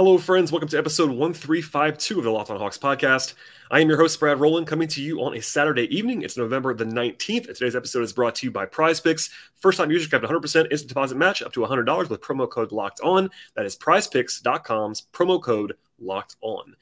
Hello, friends. Welcome to episode 1352 of the Locked On Hawks podcast. I am your host, Brad Rowland, coming to you on a Saturday evening. It's November the 19th. And today's episode is brought to you by Prize Picks. First time users get 100% instant deposit match up to $100 with promo code locked on. That is prizepicks.com's promo code locked on.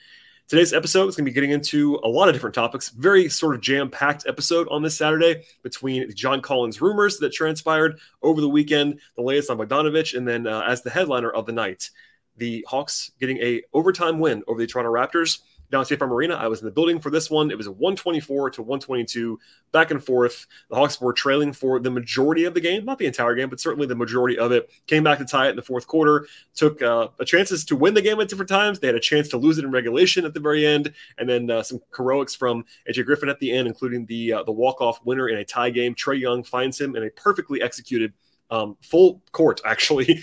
Today's episode is going to be getting into a lot of different topics. Very sort of jam packed episode on this Saturday between John Collins rumors that transpired over the weekend, the latest on Bogdanovich, and then uh, as the headliner of the night, the Hawks getting a overtime win over the Toronto Raptors down at State Farm Arena. I was in the building for this one. It was a 124 to 122 back and forth. The Hawks were trailing for the majority of the game, not the entire game, but certainly the majority of it. Came back to tie it in the fourth quarter. Took uh, chances to win the game at different times. They had a chance to lose it in regulation at the very end, and then uh, some heroics from AJ Griffin at the end, including the uh, the walk off winner in a tie game. Trae Young finds him in a perfectly executed um, full court actually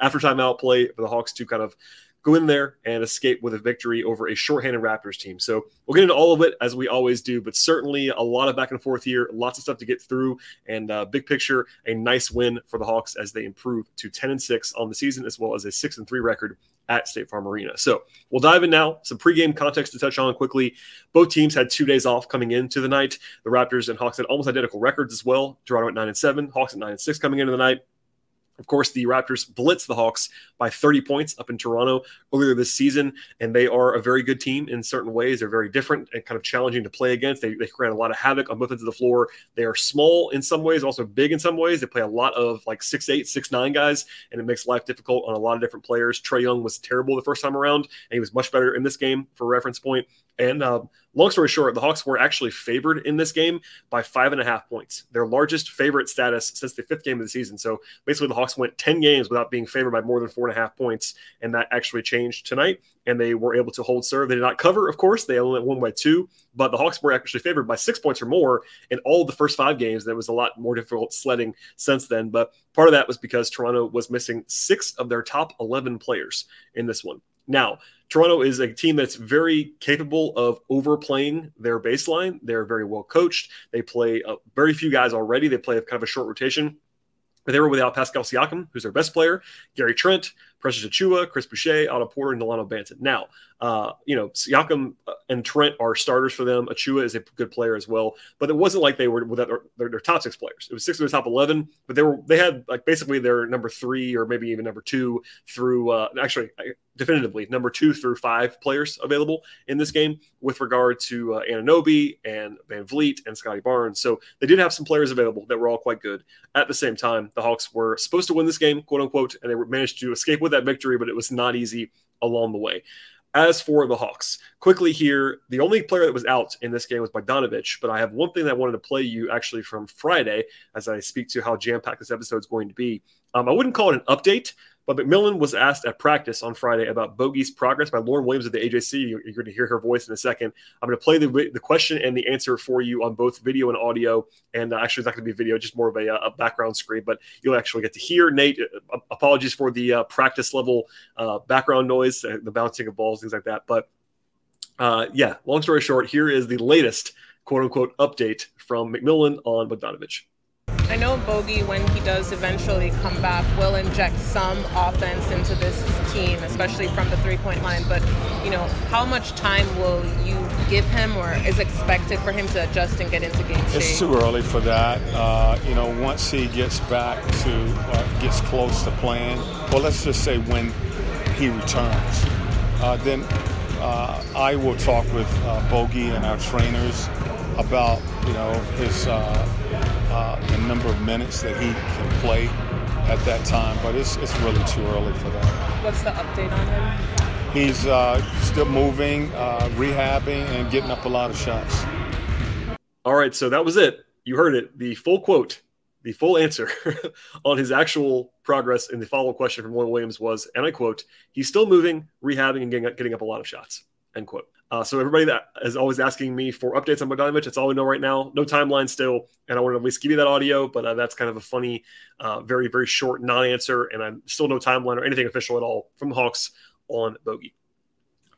after timeout play for the Hawks to kind of go in there and escape with a victory over a shorthanded Raptors team. So we'll get into all of it as we always do, but certainly a lot of back and forth here, lots of stuff to get through, and uh, big picture, a nice win for the Hawks as they improve to 10 and 6 on the season, as well as a 6 and 3 record at State Farm Arena. So we'll dive in now. Some pregame context to touch on quickly. Both teams had two days off coming into the night. The Raptors and Hawks had almost identical records as well. Toronto at nine and seven, Hawks at nine and six coming into the night. Of course, the Raptors blitz the Hawks by 30 points up in Toronto earlier this season, and they are a very good team in certain ways. They're very different and kind of challenging to play against. They, they create a lot of havoc on both ends of the floor. They are small in some ways, also big in some ways. They play a lot of like six eight, six nine guys, and it makes life difficult on a lot of different players. Trae Young was terrible the first time around, and he was much better in this game for reference point. And uh, long story short, the Hawks were actually favored in this game by five and a half points, their largest favorite status since the fifth game of the season. So basically, the Hawks went 10 games without being favored by more than four and a half points, and that actually changed tonight. And they were able to hold serve. They did not cover, of course. They only won by two, but the Hawks were actually favored by six points or more in all the first five games. There was a lot more difficult sledding since then. But part of that was because Toronto was missing six of their top 11 players in this one. Now, Toronto is a team that's very capable of overplaying their baseline. They're very well coached. They play uh, very few guys already. They play kind of a short rotation. But they were without Pascal Siakam, who's their best player, Gary Trent, Precious Achiuwa, Chris Boucher, Otto Porter, and Delano Banton. Now, uh, you know, Siakam uh, and Trent are starters for them. Achiuwa is a good player as well, but it wasn't like they were without their, their, their, top six players. It was six of the top eleven, but they were they had like basically their number three or maybe even number two through uh, actually definitively number two through five players available in this game with regard to uh, Anunoby and Van Vleet and Scottie Barnes. So they did have some players available that were all quite good. At the same time, the Hawks were supposed to win this game, quote unquote, and they managed to escape with that victory, but it was not easy along the way. As for the Hawks, quickly here, the only player that was out in this game was Bogdanovich, but I have one thing that I wanted to play you actually from Friday as I speak to how jam packed this episode is going to be. Um, I wouldn't call it an update but McMillan was asked at practice on Friday about Bogey's progress by Lauren Williams of the AJC. You're, going to hear her voice in a second. I'm going to play the, the question and the answer for you on both video and audio. And uh, actually, it's not going to be video, just more of a, uh, a, background screen, but you'll actually get to hear Nate. Uh, apologies for the uh, practice level uh, background noise, the bouncing of balls, things like that. But yeah, long story short, here is the latest quote unquote update from McMillan on Bogdanovich. I know Bogey, when he does eventually come back, will inject some offense into this team, especially from the three point line. But, you know, how much time will you give him or is expected for him to adjust and get into game shape? It's too early for that. Uh, you know, once he gets back to, uh, gets close to playing, well, let's just say when he returns, uh, then uh, I will talk with uh, Bogey and our trainers about, you know, his uh, uh, the number of minutes that he can play at that time, but it's, it's really too early for that. What's the update on him? He's uh, still moving, uh, rehabbing, and getting up a lot of shots. All right, so that was it. You heard it. The full quote, the full answer on his actual progress in the follow up question from Lauren Williams was, and I quote, he's still moving, rehabbing, and getting, getting up a lot of shots, end quote. Uh, so everybody that is always asking me for updates on Bogdanovich, that's all we know right now. No timeline still, and I want to at least give you that audio. But uh, that's kind of a funny, uh, very very short non-answer, and I'm still no timeline or anything official at all from the Hawks on Bogey.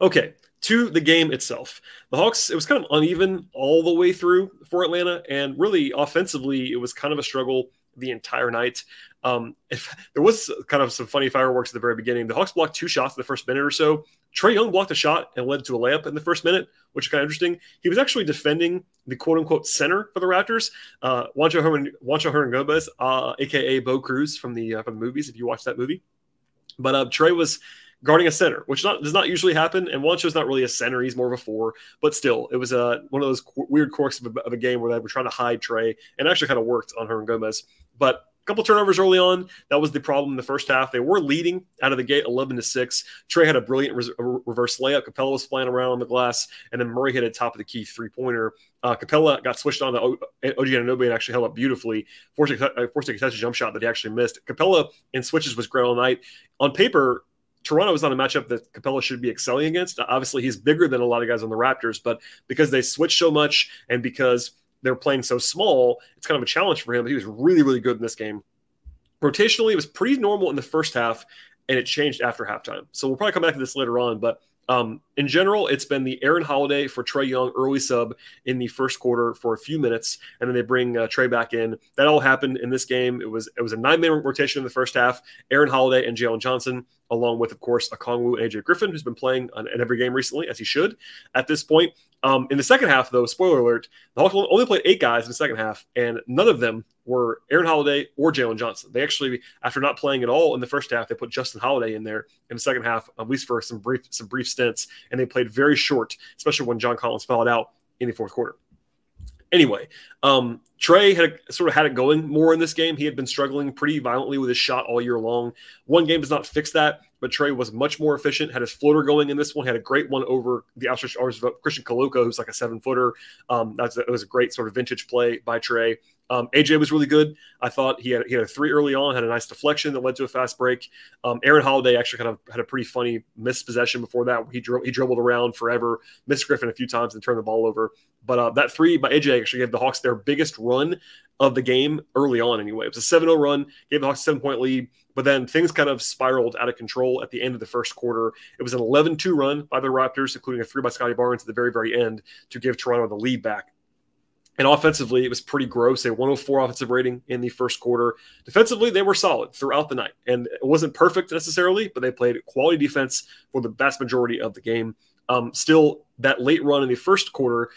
Okay, to the game itself. The Hawks, it was kind of uneven all the way through for Atlanta, and really offensively, it was kind of a struggle the entire night. Um, if there was kind of some funny fireworks at the very beginning, the Hawks blocked two shots in the first minute or so. Trae Young blocked a shot and led to a layup in the first minute, which is kind of interesting. He was actually defending the quote unquote center for the Raptors, uh, Juancho Hernan, Juancho Hernangomez, uh, aka Bo Cruz from the uh, from the movies. If you watch that movie, but uh, Trae was guarding a center, which not, does not usually happen. And Juancho's not really a center; he's more of a four. But still, it was uh, one of those qu- weird quirks of a, of a, game where they were trying to hide Trae, and actually kind of worked on Hernangomez. But a couple turnovers early on. That was the problem in the first half. They were leading out of the gate 11 to 6. Trae had a brilliant re- reverse layup. Capela was flying around on the glass, and then Murray hit a top of the key three pointer. Uh, Capela got switched on to o- OG Anunoby and actually held up beautifully, forcing, uh, forcing a contested jump shot that he actually missed. Capela in switches was great all night. On paper, Toronto is not a matchup that Capela should be excelling against. Obviously, he's bigger than a lot of guys on the Raptors, but because they switch so much and because they're playing so small, it's kind of a challenge for him. But he was really, really good in this game. Rotationally, it was pretty normal in the first half, and it changed after halftime. So we'll probably come back to this later on, but um, in general, it's been the Aaron Holiday for Trae Young early sub in the first quarter for a few minutes, and then they bring uh, Trae back in. That all happened in this game. It was it was a nine minute rotation in the first half. Aaron Holiday and Jalen Johnson, along with of course Okongwu and AJ Griffin, who's been playing in every game recently as he should. At this point, um, in the second half, though, spoiler alert, the Hawks only played eight guys in the second half, and none of them were Aaron Holiday or Jalen Johnson. They actually, after not playing at all in the first half, they put Justin Holiday in there in the second half, at least for some brief some brief stints, and they played very short, especially when John Collins fouled out in the fourth quarter. Anyway, um, Trae had sort of had it going more in this game. He had been struggling pretty violently with his shot all year long. One game does not fix that, but Trae was much more efficient. Had his floater going in this one. Had a great one over the outstretched arms of Christian Koloko, who's like a seven footer. Um, that's it was a great sort of vintage play by Trae. Um, AJ was really good. I thought he had he had a three early on, had a nice deflection that led to a fast break. Um, Aaron Holiday actually kind of had a pretty funny missed possession before that. He dro- he dribbled around forever, missed Griffin a few times and turned the ball over. But uh, that three by AJ actually gave the Hawks their biggest run of the game early on. Anyway, it was a 7-0 run, gave the Hawks a seven point lead. But then things kind of spiraled out of control at the end of the first quarter. It was an 11 2 run by the Raptors, including a three by Scottie Barnes at the very, very end to give Toronto the lead back. And offensively, it was pretty gross. A 104 offensive rating in the first quarter. Defensively, they were solid throughout the night. And it wasn't perfect necessarily, but they played quality defense for the vast majority of the game. Um, still, that late run in the first quarter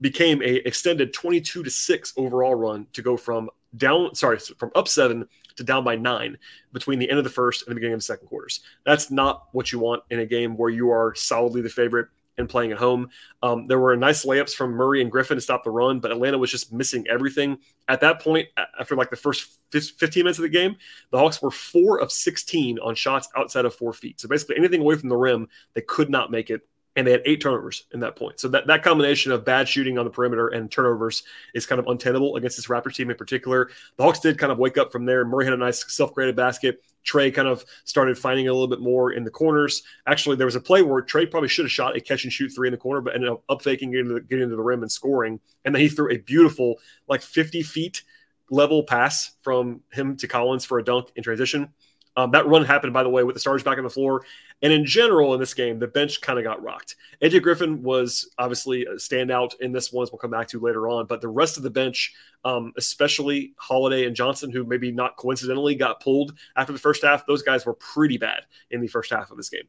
became a extended 22 to 6 overall run to go from down, sorry, from up seven to down by nine between the end of the first and the beginning of the second quarters. That's not what you want in a game where you are solidly the favorite and playing at home. Um, there were nice layups from Murray and Griffin to stop the run, but Atlanta was just missing everything. At that point, after like the first 15 minutes of the game, the Hawks were four of 16 on shots outside of four feet. So basically, anything away from the rim, they could not make it. And they had eight turnovers in that point. So that, that combination of bad shooting on the perimeter and turnovers is kind of untenable against this Raptors team in particular. The Hawks did kind of wake up from there. Murray had a nice self-created basket. Trae kind of started finding a little bit more in the corners. Actually, there was a play where Trae probably should have shot a catch and shoot three in the corner, but ended up up faking, getting getting to the rim and scoring. And then he threw a beautiful, like 50 feet level pass from him to Collins for a dunk in transition. Um, that run happened, by the way, with the stars back on the floor. And in general, in this game, the bench kind of got rocked. AJ Griffin was obviously a standout in this one, as we'll come back to later on. But the rest of the bench, um, especially Holiday and Johnson, who maybe not coincidentally got pulled after the first half, those guys were pretty bad in the first half of this game.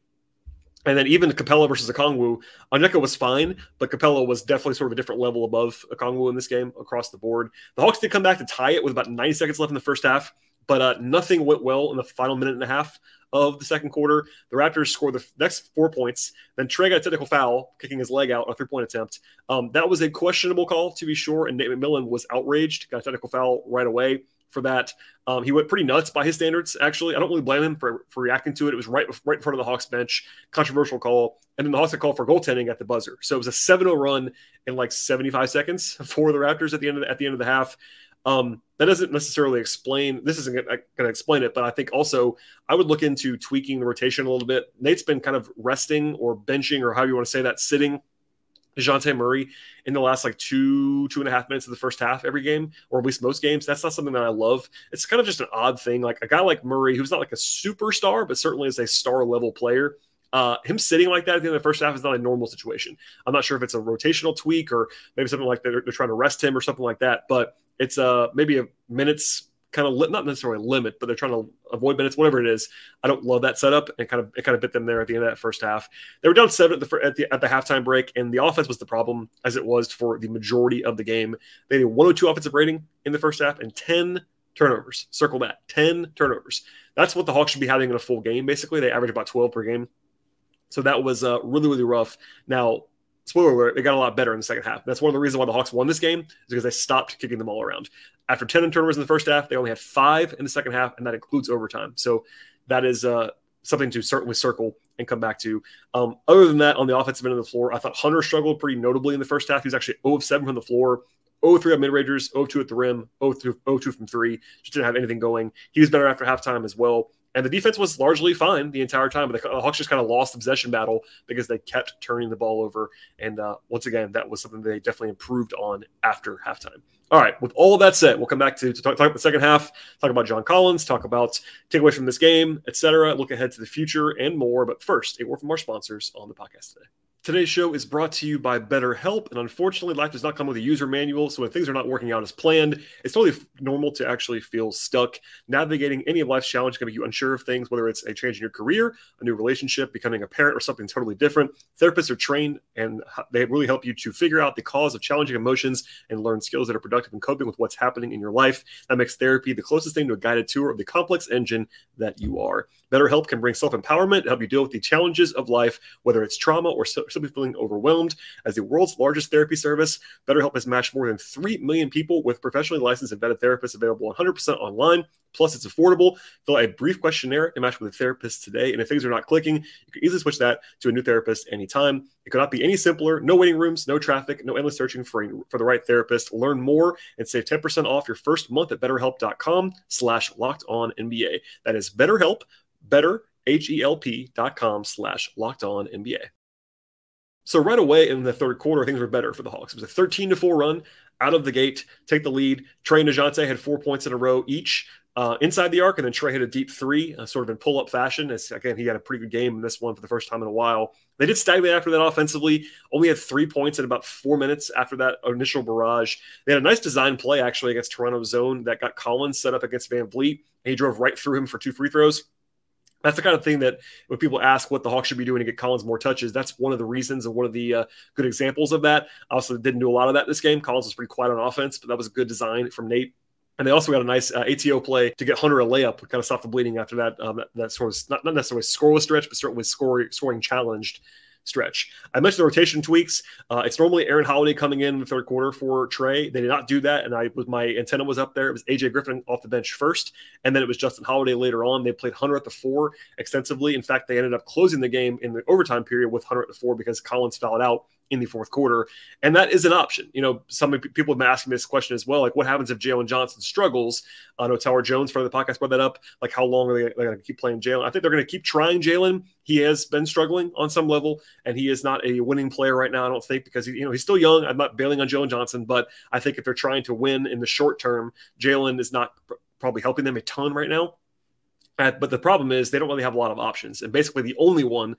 And then even Capela versus Okongwu, Onyeka was fine, but Capela was definitely sort of a different level above Okongwu in this game across the board. The Hawks did come back to tie it with about 90 seconds left in the first half but uh, nothing went well in the final minute and a half of the second quarter. The Raptors scored the next four points. Then Trae got a technical foul, kicking his leg out on a three point attempt. Um, that was a questionable call, to be sure. And Nate McMillan was outraged, got a technical foul right away for that. Um, he went pretty nuts by his standards, actually. I don't really blame him for, for reacting to it. It was right, right in front of the Hawks bench, controversial call. And then the Hawks had called for goaltending at the buzzer. So it was a 7 0 run in like 75 seconds for the Raptors at the end of the, at the end of the half. Um, that doesn't necessarily explain. This isn't going to explain it, but I think also I would look into tweaking the rotation a little bit. Nate's been kind of resting or benching or how you want to say that, sitting DeJounte Murray in the last like two, two and a half minutes of the first half every game, or at least most games. That's not something that I love. It's kind of just an odd thing. Like a guy like Murray, who's not like a superstar, but certainly is a star level player. Uh, him sitting like that at the end of the first half is not a normal situation. I'm not sure if it's a rotational tweak or maybe something like they're, they're trying to rest him or something like that. But it's uh, maybe a minutes kind of li- not necessarily limit, but they're trying to avoid minutes, whatever it is. I don't love that setup, and kind of it kind of bit them there at the end of that first half. They were down seven at the at the, at the halftime break, and the offense was the problem as it was for the majority of the game. They had a 102 offensive rating in the first half and 10 turnovers. Circle that 10 turnovers. That's what the Hawks should be having in a full game. Basically, they average about 12 per game. So that was uh, really really rough. Now spoiler alert, it got a lot better in the second half. That's one of the reasons why the Hawks won this game is because they stopped kicking the ball around. After 10 turnovers in the first half, they only had five in the second half, and that includes overtime. So that is uh, something to certainly circle and come back to. Um, other than that, on the offensive end of the floor, I thought Hunter struggled pretty notably in the first half. He was actually 0 of 7 from the floor. 0 3 on mid rangers, 0 2 at the rim, 0 2 from three. Just didn't have anything going. He was better after halftime as well. And the defense was largely fine the entire time, but the Hawks just kind of lost the possession battle because they kept turning the ball over. And uh, once again, that was something they definitely improved on after halftime. All right, with all of that said, we'll come back to, to talk, talk about the second half, talk about John Collins, talk about takeaways from this game, etc. Look ahead to the future and more. But first, a word from our sponsors on the podcast today. Today's show is brought to you by BetterHelp, and unfortunately, life does not come with a user manual. So when things are not working out as planned, it's totally normal to actually feel stuck. Navigating any of life's challenges can make you unsure of things, whether it's a change in your career, a new relationship, becoming a parent, or something totally different. Therapists are trained, and they really help you to figure out the cause of challenging emotions and learn skills that are productive in coping with what's happening in your life. That makes therapy the closest thing to a guided tour of the complex engine that you are. BetterHelp can bring self empowerment help you deal with the challenges of life, whether it's trauma or simply feeling overwhelmed. As the world's largest therapy service, BetterHelp has matched more than 3 million people with professionally licensed and vetted therapists available 100% online. Plus, it's affordable. Fill out a brief questionnaire and match with a therapist today. And if things are not clicking, you can easily switch that to a new therapist anytime. It could not be any simpler. No waiting rooms, no traffic, no endless searching for, for the right therapist. Learn more and save 10% off your first month at betterhelp.com slash locked on NBA. That is BetterHelp, better, H-E-L-P dot com slash locked on NBA. So right away in the third quarter, things were better for the Hawks. It was a 13 to 4 run out of the gate, take the lead. Trae and had four points in a row each uh, inside the arc, and then Trae hit a deep three, uh, sort of in pull up fashion. As again, he had a pretty good game in this one for the first time in a while. They did stagnate after that offensively. Only had three points in about four minutes after that initial barrage. They had a nice design play actually against Toronto zone that got Collins set up against VanVleet, and he drove right through him for two free throws that's the kind of thing that when people ask what the Hawks should be doing to get Collins more touches, that's one of the reasons and one of the uh, good examples of that. Also didn't do a lot of that this game. Collins was pretty quiet on offense, but that was a good design from Nate. And they also got a nice uh, ATO play to get Hunter a layup, kind of stop the bleeding after that. Um, that, that, sort of not, not necessarily scoreless stretch, but certainly scoring scoring challenged stretch. I mentioned the rotation tweaks. Uh, it's normally Aaron Holiday coming in, in the third quarter for Trae. They did not do that, and I was my antenna was up there. It was AJ Griffin off the bench first, and then it was Justin Holiday later on. They played Hunter at the four extensively. In fact, they ended up closing the game in the overtime period with Hunter at the four because Collins fouled out in the fourth quarter. And that is an option. You know, some people have been asking this question as well. Like, what happens if Jalen Johnson struggles? I know Tower Jones for the podcast brought that up. Like, how long are they, going to keep playing Jalen? I think they're going to keep trying Jalen. He has been struggling on some level, and he is not a winning player right now. I don't think because he, you know he's still young. I'm not bailing on Jalen Johnson, but I think if they're trying to win in the short term, Jalen is not probably helping them a ton right now. Uh, but the problem is they don't really have a lot of options, and basically the only one,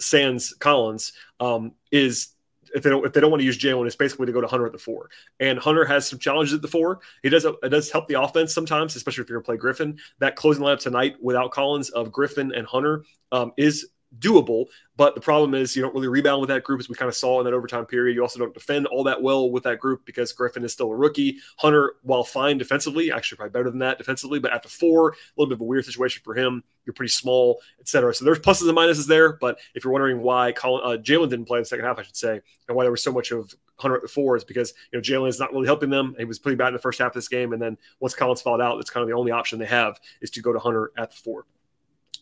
Sans Collins, um, is if they don't if they don't want to use Jalen, it's basically to go to Hunter at the four. And Hunter has some challenges at the four. He does it does help the offense sometimes, especially if you're to play Griffin. That closing lineup tonight without Collins of Griffin and Hunter um, is doable. But the problem is you don't really rebound with that group, as we kind of saw in that overtime period. You also don't defend all that well with that group because Griffin is still a rookie. Hunter, while fine defensively, actually probably better than that defensively, but at the four, a little bit of a weird situation for him. You're pretty small, etc. So there's pluses and minuses there. But if you're wondering why Colin, uh, Jalen didn't play in the second half, I should say, and why there was so much of Hunter at the four is because you know Jalen is not really helping them. He was pretty bad in the first half of this game, and then once Collins fouled out, that's kind of the only option they have is to go to Hunter at the four.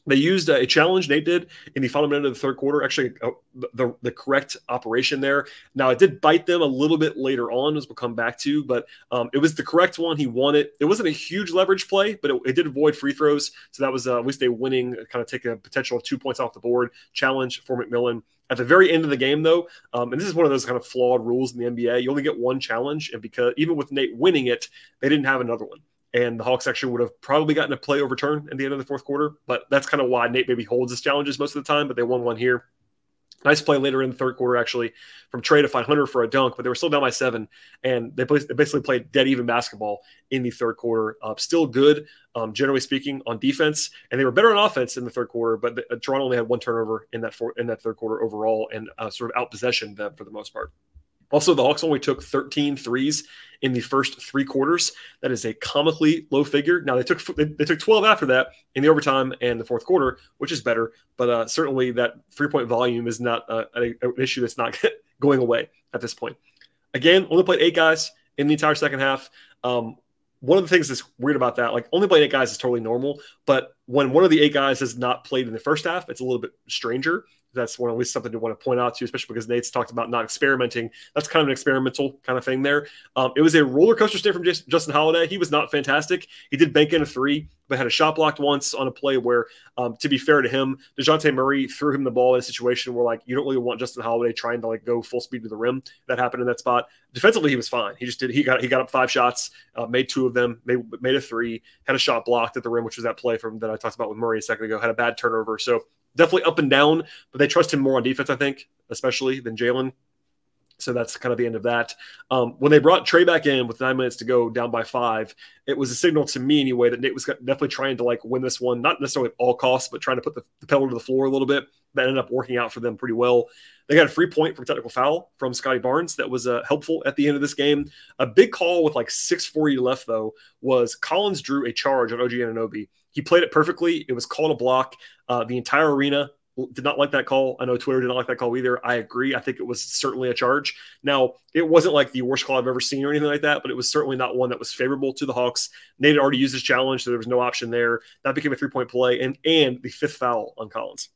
They used a challenge Nate did in the final minute of the third quarter. Actually, uh, the, the correct operation there. Now it did bite them a little bit later on, as we'll come back to, but um, it was the correct one. He won it. It wasn't a huge leverage play, but it, it did avoid free throws, so that was uh, at least a winning, kind of take a potential two points off the board challenge for McMillan. At the very end of the game, though, um, and this is one of those kind of flawed rules in the NBA, you only get one challenge, and because even with Nate winning it, they didn't have another one and the Hawks actually would have probably gotten a play overturned at the end of the fourth quarter. But that's kind of why Nate maybe holds his challenges most of the time. But they won one here. Nice play later in the third quarter, actually, from Trae to find Hunter for a dunk, but they were still down by seven, and they, basically played dead even basketball in the third quarter. Uh, still good, um, generally speaking, on defense, and they were better on offense in the third quarter. But the, uh, Toronto only had one turnover in that in that third quarter overall, and uh, sort of out possession them for the most part. Also, the Hawks only took 13 threes in the first three quarters. That is a comically low figure. Now they took they, took 12 after that in the overtime and the fourth quarter, which is better. But uh, certainly that three point volume is not uh, an issue that's not going away at this point. Again, only played eight guys in the entire second half. Um, one of the things that's weird about that, like only playing eight guys is totally normal, but when one of the eight guys has not played in the first half, it's a little bit stranger that's one at least something to want to point out to, you, especially because Nate's talked about not experimenting. That's kind of an experimental kind of thing there. Um, it was a roller coaster stay from Justin Holiday. He was not fantastic. He did bank in a three, but had a shot blocked once on a play where, um, to be fair to him, Dejounte Murray threw him the ball in a situation where like you don't really want Justin Holiday trying to like go full speed to the rim. That happened in that spot. Defensively, he was fine. He just did. He got he got up five shots, uh, made two of them, made made a three, had a shot blocked at the rim, which was that play from that I talked about with Murray a second ago. Had a bad turnover. So definitely up and down, but they trust him more on defense, I think, especially than Jalen. So that's kind of the end of that. Um, when they brought Trae back in with nine minutes to go, down by five, it was a signal to me anyway that Nate was definitely trying to like win this one, not necessarily at all costs, but trying to put the, the pedal to the floor a little bit. That ended up working out for them pretty well. They got a free point from technical foul from Scottie Barnes that was uh, helpful at the end of this game. A big call with like 6:40 left though was Collins drew a charge on OG Anunoby he played it perfectly. It was called a block. Uh, the entire arena did not like that call. I know Twitter did not like that call either. I agree. I think it was certainly a charge. Now, it wasn't like the worst call I've ever seen or anything like that, but it was certainly not one that was favorable to the Hawks. Nate had already used his challenge, so there was no option there. That became a three point play and, and the fifth foul on Collins.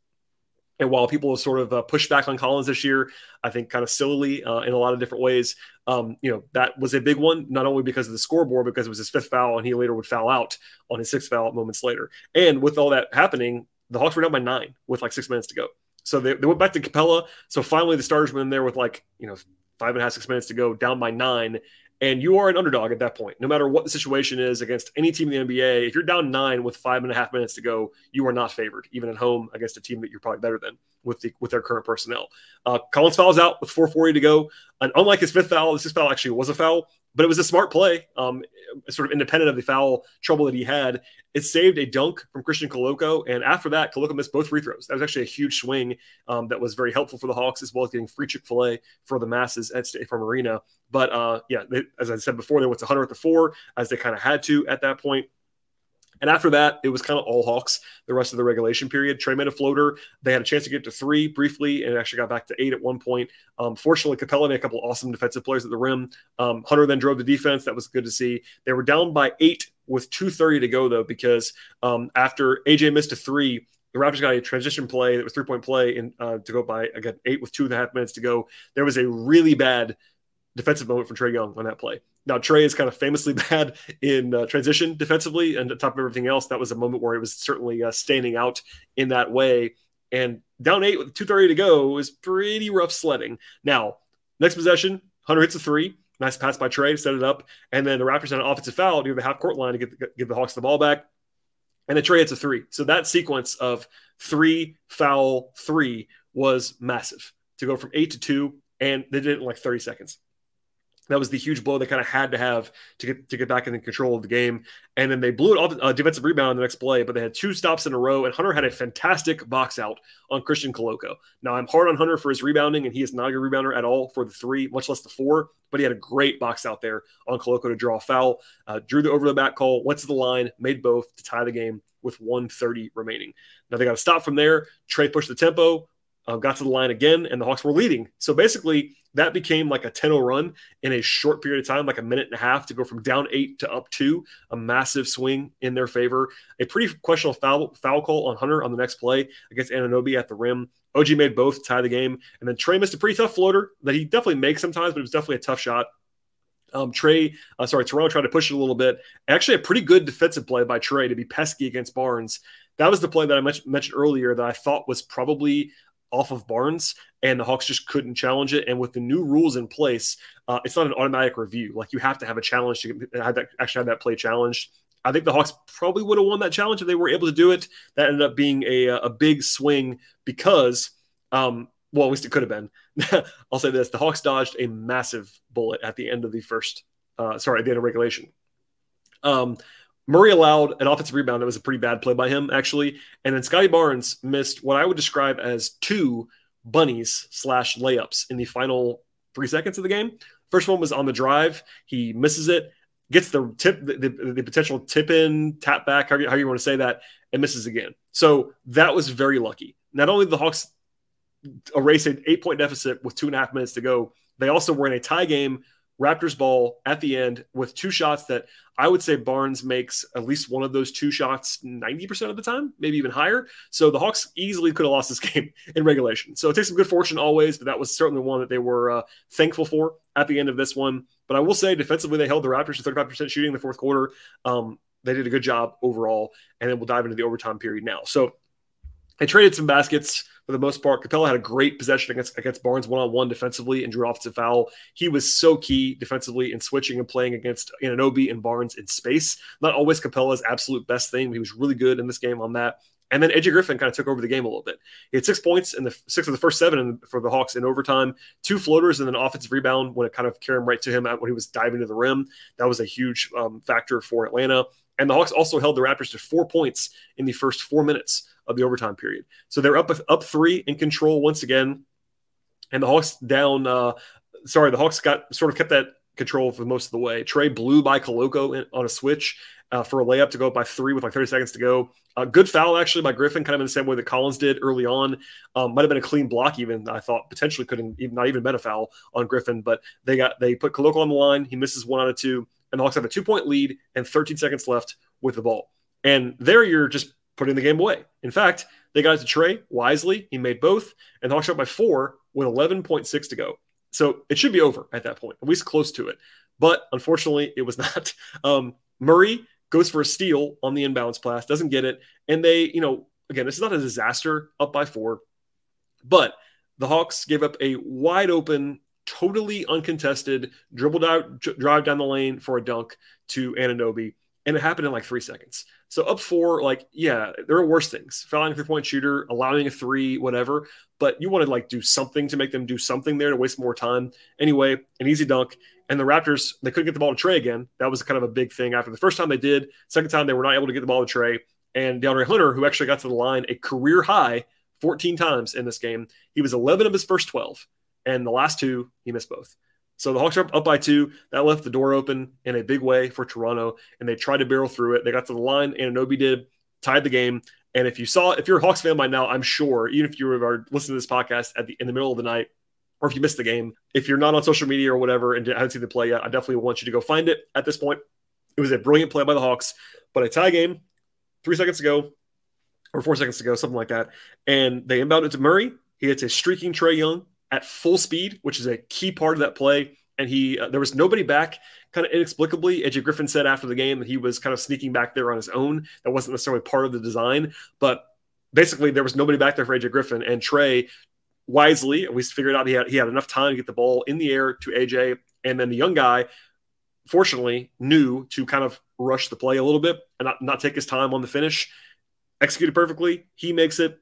And while people have sort of uh, pushed back on Collins this year, I think kind of sillily uh, in a lot of different ways, um, you know, that was a big one, not only because of the scoreboard, because it was his fifth foul and he later would foul out on his sixth foul moments later. And with all that happening, the Hawks were down by nine with like six minutes to go. So they, they went back to Capela. So finally the starters went in there with like, you know, five and a half, six minutes to go, down by nine and you are an underdog at that point. No matter what the situation is against any team in the NBA, if you're down nine with five and a half minutes to go, you are not favored, even at home against a team that you're probably better than with the with their current personnel. Uh, Collins fouls out with 4:40 to go, and unlike his fifth foul, this fifth foul actually was a foul but it was a smart play, um, sort of independent of the foul trouble that he had. It saved a dunk from Christian Koloko, and after that, Koloko missed both free throws. That was actually a huge swing um, that was very helpful for the Hawks, as well as getting free Chick Fil A for the masses at State Farm Arena. But uh, yeah, they, as I said before, they went to Hunter at the four, as they kind of had to at that point. And after that, it was kind of all Hawks the rest of the regulation period. Trae made a floater. They had a chance to get to three briefly and actually got back to eight at one point. Um, fortunately, Capela made a couple awesome defensive plays at the rim. Um, Hunter then drove the defense. That was good to see. They were down by eight with 2.30 to go, though, because um, after AJ missed a three, the Raptors got a transition play that was three point play and uh, to go by again eight with two and a half minutes to go. There was a really bad defensive moment for Trae Young on that play. Now Trae is kind of famously bad in uh, transition defensively, and on top of everything else, that was a moment where he was certainly uh, standing out in that way. And down eight with two thirty to go was pretty rough sledding. Now, next possession, Hunter hits a three. Nice pass by Trae to set it up, and then the Raptors had an offensive foul near the half court line to get, give the Hawks the ball back. And then Trae hits a three. So that sequence of three, foul, three was massive to go from eight to two, and they did it in like 30 seconds. That was the huge blow they kind of had to have to get to get back in control of the game. And then they blew it off a uh, defensive rebound on the next play, but they had two stops in a row. And Hunter had a fantastic box out on Christian Koloko. Now I'm hard on Hunter for his rebounding, and he is not a good rebounder at all for the three, much less the four. But he had a great box out there on Koloko to draw a foul. Uh, drew the over the back call, went to the line, made both to tie the game with 130 remaining. Now they got to stop from there. Trae pushed the tempo, uh, got to the line again, and the Hawks were leading. So basically, that became like a 10-0 run in a short period of time, like a minute and a half to go from down eight to up two, a massive swing in their favor. A pretty questionable foul, foul call on Hunter on the next play against Anunoby at the rim. OG made both tie the game, and then Trae missed a pretty tough floater that he definitely makes sometimes, but it was definitely a tough shot. Um, Trae, uh, sorry, Toronto tried to push it a little bit. Actually, a pretty good defensive play by Trae to be pesky against Barnes. That was the play that I mentioned earlier that I thought was probably off of Barnes, and the Hawks just couldn't challenge it. And with the new rules in place, uh, it's not an automatic review. Like you have to have a challenge to have that, actually have that play challenged. I think the Hawks probably would have won that challenge if they were able to do it. That ended up being a, a big swing because, um, well, at least it could have been. I'll say this: the Hawks dodged a massive bullet at the end of the first, uh, sorry, at the end of regulation. Um, Murray allowed an offensive rebound that was a pretty bad play by him, actually. And then Scottie Barnes missed what I would describe as two bunnies slash layups in the final three seconds of the game. First one was on the drive. He misses it, gets the tip, the, the, the potential tip in, tap back, however you, however you want to say that, and misses again. So that was very lucky. Not only the Hawks erase an eight point deficit with two and a half minutes to go, they also were in a tie game Raptors ball at the end with two shots that I would say Barnes makes at least one of those two shots 90% of the time, maybe even higher. So the Hawks easily could have lost this game in regulation. So it takes some good fortune always, but that was certainly one that they were uh, thankful for at the end of this one. But I will say defensively, they held the Raptors to 35% shooting in the fourth quarter. Um, they did a good job overall. And then we'll dive into the overtime period now. So they traded some baskets for the most part. Capela had a great possession against against Barnes one on one defensively and drew offensive foul. He was so key defensively in switching and playing against Anunoby and Barnes in space. Not always Capela's absolute best thing. He was really good in this game on that. And then AJ Griffin kind of took over the game a little bit. He had six points in the six of the first seven for the Hawks in overtime, two floaters, and then offensive rebound when it kind of carried him right to him when he was diving to the rim. That was a huge um, factor for Atlanta. And the Hawks also held the Raptors to four points in the first four minutes of the overtime period. So they're up up three in control once again, and the Hawks down. Uh, sorry, the Hawks got sort of kept that control for most of the way. Trae blew by Koloko on a switch uh, for a layup to go up by three with like 30 seconds to go. Uh, good foul actually by Griffin, kind of in the same way that Collins did early on. Um, might have been a clean block even. I thought potentially couldn't even not even been a foul on Griffin, but they got they put Koloko on the line. He misses one out of two, and the Hawks have a two point lead and 13 seconds left with the ball. And there you're just putting the game away. In fact, they got it to Trae wisely. He made both, and Hawks shot by four with 11.6 to go. So it should be over at that point, at least close to it. But unfortunately, it was not. Um, Murray goes for a steal on the inbounds pass, doesn't get it. And they, you know, again, this is not a disaster up by four, but the Hawks gave up a wide open, totally uncontested dribble dive, drive down the lane for a dunk to Anunoby. And it happened in like three seconds. So up four, like, yeah, there are worse things. Fouling a three-point shooter, allowing a three, whatever. But you want to like do something to make them do something there to waste more time. Anyway, an easy dunk. And the Raptors, they couldn't get the ball to Trae again. That was kind of a big thing after the first time they did. Second time they were not able to get the ball to Trae. And DeAndre Hunter, who actually got to the line a career high 14 times in this game, he was 11 of his first 12. And the last two, he missed both. So the Hawks are up by two. That left the door open in a big way for Toronto, and they tried to barrel through it. They got to the line, and Anobi did, tied the game. And if you saw, if you're a Hawks fan by now, I'm sure, even if you are listening to this podcast at the in the middle of the night, or if you missed the game, if you're not on social media or whatever and haven't seen the play yet, I definitely want you to go find it at this point. It was a brilliant play by the Hawks, but a tie game, three seconds to go, or four seconds to go, something like that. And they inbound it to Murray. He hits a streaking Trae Young at full speed, which is a key part of that play. And he, uh, there was nobody back. Kind of inexplicably, AJ Griffin said after the game that he was kind of sneaking back there on his own. That wasn't necessarily part of the design, but basically there was nobody back there for AJ Griffin. And Trae wisely, at least figured out he had he had enough time to get the ball in the air to AJ, and then the young guy, fortunately, knew to kind of rush the play a little bit and not, not take his time on the finish. Executed perfectly. He makes it.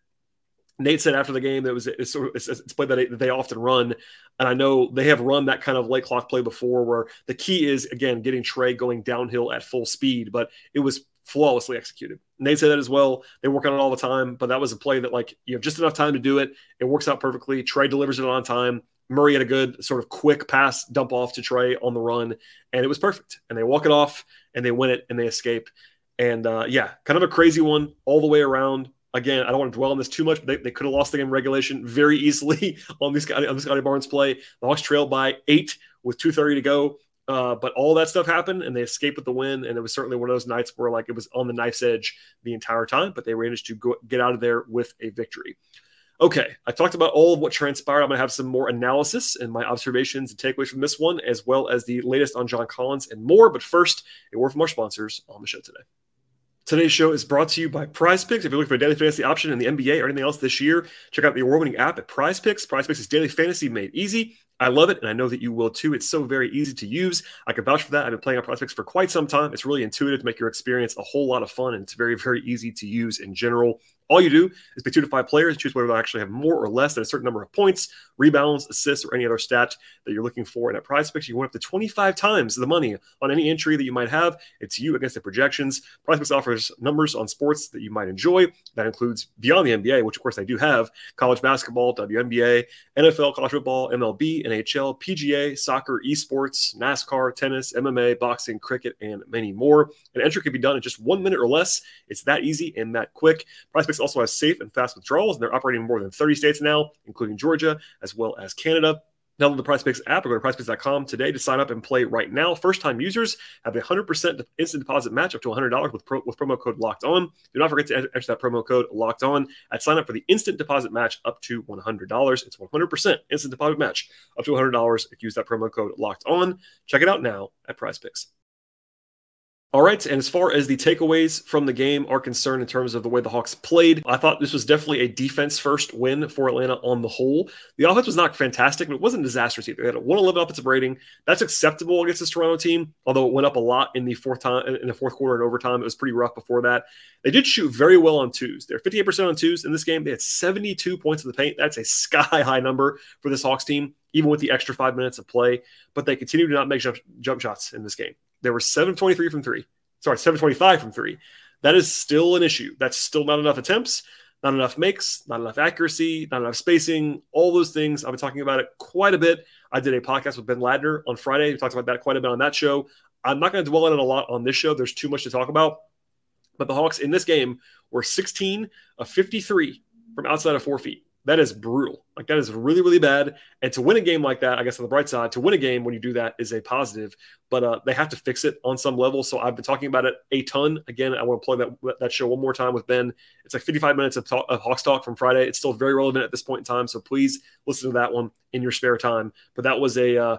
Nate said after the game that it was it's, it's, it's play that they often run, and I know they have run that kind of late clock play before, where the key is again getting Trae going downhill at full speed, but it was flawlessly executed. Nate said that as well. They work on it all the time, but that was a play that like you have just enough time to do it. It works out perfectly. Trae delivers it on time. Murray had a good sort of quick pass dump off to Trae on the run, and it was perfect. And they walk it off, and they win it, and they escape. And uh, yeah, kind of a crazy one all the way around. Again, I don't want to dwell on this too much, but they, they could have lost the game regulation very easily on this Scottie, on the Scottie Barnes play. The Hawks trailed by eight with 2.30 to go. Uh, but all that stuff happened and they escaped with the win. And it was certainly one of those nights where like it was on the knife's edge the entire time, but they managed to go, get out of there with a victory. Okay, I talked about all of what transpired. I'm going to have some more analysis and my observations and takeaways from this one, as well as the latest on John Collins and more. But first, a word from our sponsors on the show today. Today's show is brought to you by Prize Picks. If you're looking for a daily fantasy option in the NBA or anything else this year, check out the award winning app at Prize Picks. Prize Picks is daily fantasy made easy. I love it, and I know that you will too. It's so very easy to use. I can vouch for that. I've been playing on Prize Picks for quite some time. It's really intuitive to make your experience a whole lot of fun, and it's very, very easy to use in general. All you do is pick two to five players, choose whether they actually have more or less than a certain number of points, rebounds, assists, or any other stat that you're looking for. And at Prize Picks, you win up to 25 times the money on any entry that you might have. It's you against the projections. Prize Picks offers numbers on sports that you might enjoy. That includes beyond the NBA, which of course I do have, college basketball, WNBA, NFL, college football, MLB, NHL, PGA, soccer, esports, NASCAR, tennis, MMA, boxing, cricket, and many more. An entry can be done in just one minute or less. It's that easy and that quick. Prize Picks also has safe and fast withdrawals, and they're operating in more than 30 states now, including Georgia as well as Canada. Download the PrizePicks app or go to PrizePicks.com today to sign up and play right now. First-time users have a 100% instant deposit match up to $100 with, pro, with promo code Locked On. Do not forget to enter that promo code Locked On at sign up for the instant deposit match up to $100. It's 100% instant deposit match up to $100 if you use that promo code Locked On. Check it out now at PrizePicks. All right. And as far as the takeaways from the game are concerned in terms of the way the Hawks played, I thought this was definitely a defense first win for Atlanta on the whole. The offense was not fantastic, but it wasn't disastrous either. They had a 111 offensive rating. That's acceptable against this Toronto team, although it went up a lot in the fourth time in the fourth quarter and overtime. It was pretty rough before that. They did shoot very well on twos. They're 58% on twos in this game. They had 72 points in the paint. That's a sky high number for this Hawks team, even with the extra five minutes of play. But they continue to not make jump, jump shots in this game. There were 723 from three. Sorry, 725 from three. That is still an issue. That's still not enough attempts, not enough makes, not enough accuracy, not enough spacing, all those things. I've been talking about it quite a bit. I did a podcast with Ben Ladner on Friday. We talked about that quite a bit on that show. I'm not going to dwell on it a lot on this show. There's too much to talk about. But the Hawks in this game were 16 of 53 from outside of four feet. That is brutal. Like that is really, really bad. And to win a game like that, I guess on the bright side, to win a game when you do that is a positive. But uh, they have to fix it on some level. So I've been talking about it a ton. Again, I want to play that that show one more time with Ben. It's like 55 minutes of, talk, of Hawks talk from Friday. It's still very relevant at this point in time. So please listen to that one in your spare time. But that was a uh,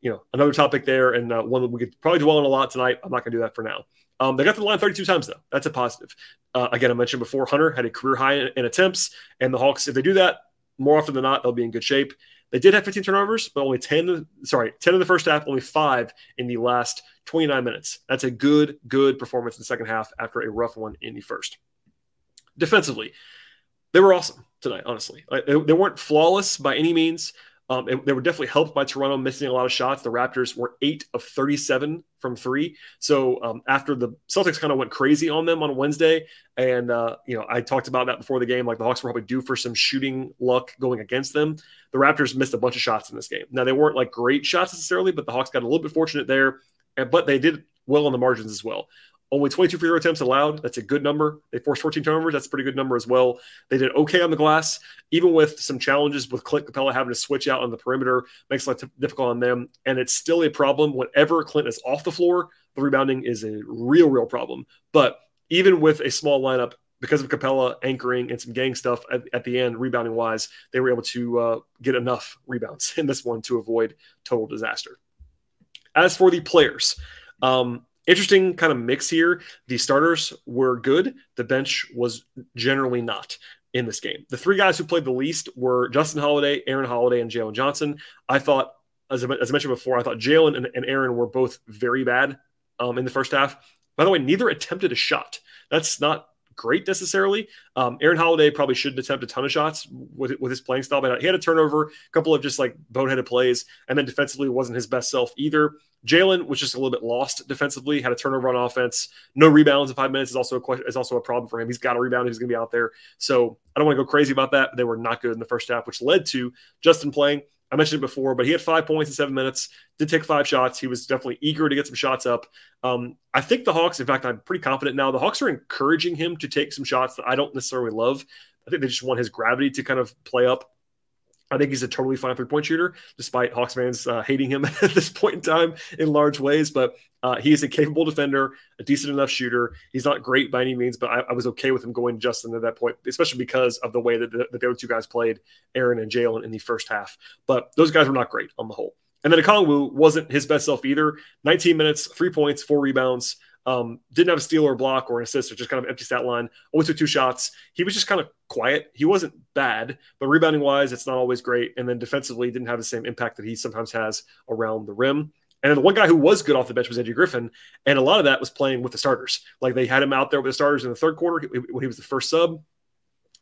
you know another topic there and uh, one that we could probably dwell on a lot tonight. I'm not going to do that for now. Um, they got to the line 32 times, though. That's a positive. Uh, again, I mentioned before, Hunter had a career high in, in, attempts, and the Hawks, if they do that more often than not, they'll be in good shape. They did have 15 turnovers, but only 10, sorry, 10 in the first half, only five in the last 29 minutes. That's a good, good performance in the second half after a rough one in the first. Defensively, they were awesome tonight, honestly. They, they weren't flawless by any means, um, they were definitely helped by Toronto missing a lot of shots. The Raptors were eight of 37 from three. So um, after the Celtics kind of went crazy on them on Wednesday, and uh, you know I talked about that before the game, like the Hawks were probably due for some shooting luck going against them. The Raptors missed a bunch of shots in this game. Now they weren't like great shots necessarily, but the Hawks got a little bit fortunate there. But they did well on the margins as well. Only 22 free throw attempts allowed. That's a good number. They forced 14 turnovers. That's a pretty good number as well. They did okay on the glass, even with some challenges with Clint Capela having to switch out on the perimeter, makes it difficult on them. And it's still a problem whenever Clint is off the floor. The rebounding is a real, real problem. But even with a small lineup, because of Capela anchoring and some gang stuff at, at the end, rebounding wise, they were able to uh, get enough rebounds in this one to avoid total disaster. As for the players, um, interesting kind of mix here. The starters were good. The bench was generally not in this game. The three guys who played the least were Justin Holiday, Aaron Holiday, and Jalen Johnson. I thought, as I, as I mentioned before, I thought Jalen and, and, Aaron were both very bad um, in the first half. By the way, neither attempted a shot. That's not great necessarily. Um, Aaron Holiday probably shouldn't attempt a ton of shots with, with his playing style, but he had a turnover, a couple of just like boneheaded plays, and then defensively wasn't his best self either. Jalen was just a little bit lost defensively, had a turnover on offense, no rebounds in five minutes is also a question, is also a problem for him. He's got a rebound, he's going to be out there. So I don't want to go crazy about that. But they were not good in the first half, which led to Justin playing. I mentioned it before, but he had five points in seven minutes, did take five shots. He was definitely eager to get some shots up. Um, I think the Hawks, in fact, I'm pretty confident now, the Hawks are encouraging him to take some shots that I don't necessarily love. I think they just want his gravity to kind of play up. I think he's a totally fine three point shooter, despite Hawks fans uh, hating him at this point in time in large ways. But uh, he is a capable defender, a decent enough shooter. He's not great by any means, but I, I was okay with him going to Justin at that point, especially because of the way that the, the other two guys played, Aaron and Jalen, in the first half. But those guys were not great on the whole. And then Okongwu wasn't his best self either. 19 minutes, three points, four rebounds. Um, didn't have a steal or a block or an assist or just kind of empty stat line. Only took two shots. He was just kind of quiet. He wasn't bad, but rebounding wise, it's not always great. And then defensively, didn't have the same impact that he sometimes has around the rim. And then the one guy who was good off the bench was AJ Griffin, and a lot of that was playing with the starters. Like they had him out there with the starters in the third quarter when he was the first sub,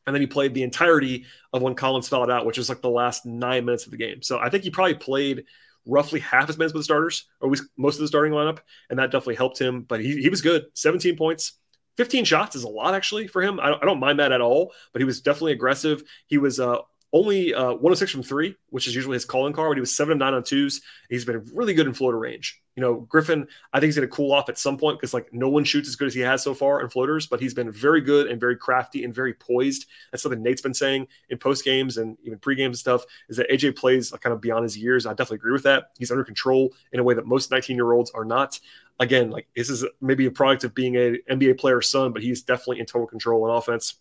and then he played the entirety of when Collins fouled out, which was like the last nine minutes of the game. So I think he probably played roughly half as minutes with the starters, or at least most of the starting lineup, and that definitely helped him. But he, he was good. 17 points, 15 shots is a lot actually for him. I don't, I don't mind that at all, but he was definitely aggressive. He was uh, only uh, 106 from three, which is usually his calling card, but he was seven of nine on twos. He's been really good in floater range. You know, Griffin, I think he's going to cool off at some point because like no one shoots as good as he has so far in floaters, but he's been very good and very crafty and very poised. That's something Nate's been saying in post games and even pre games and stuff is that AJ plays kind of beyond his years. I definitely agree with that. He's under control in a way that most 19 year olds are not. Again, like this is maybe a product of being a NBA player's son, but he's definitely in total control on offense.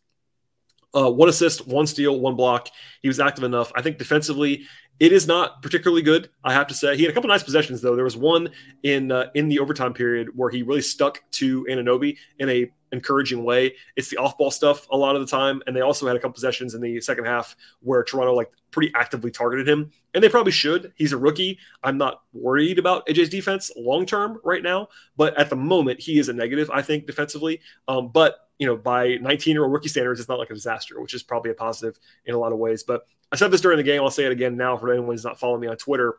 Uh, one assist, one steal, one block. He was active enough. I think defensively, it is not particularly good. I have to say, he had a couple nice possessions though. There was one in uh, in the overtime period where he really stuck to Anunoby in a encouraging way. It's the off ball stuff a lot of the time, and they also had a couple possessions in the second half where Toronto like pretty actively targeted him, and they probably should. He's a rookie. I'm not worried about AJ's defense long term right now, but at the moment he is a negative. I think defensively, um, but you know, by 19 year old rookie standards, it's not like a disaster, which is probably a positive in a lot of ways. But I said this during the game. I'll say it again now for anyone who's not following me on Twitter.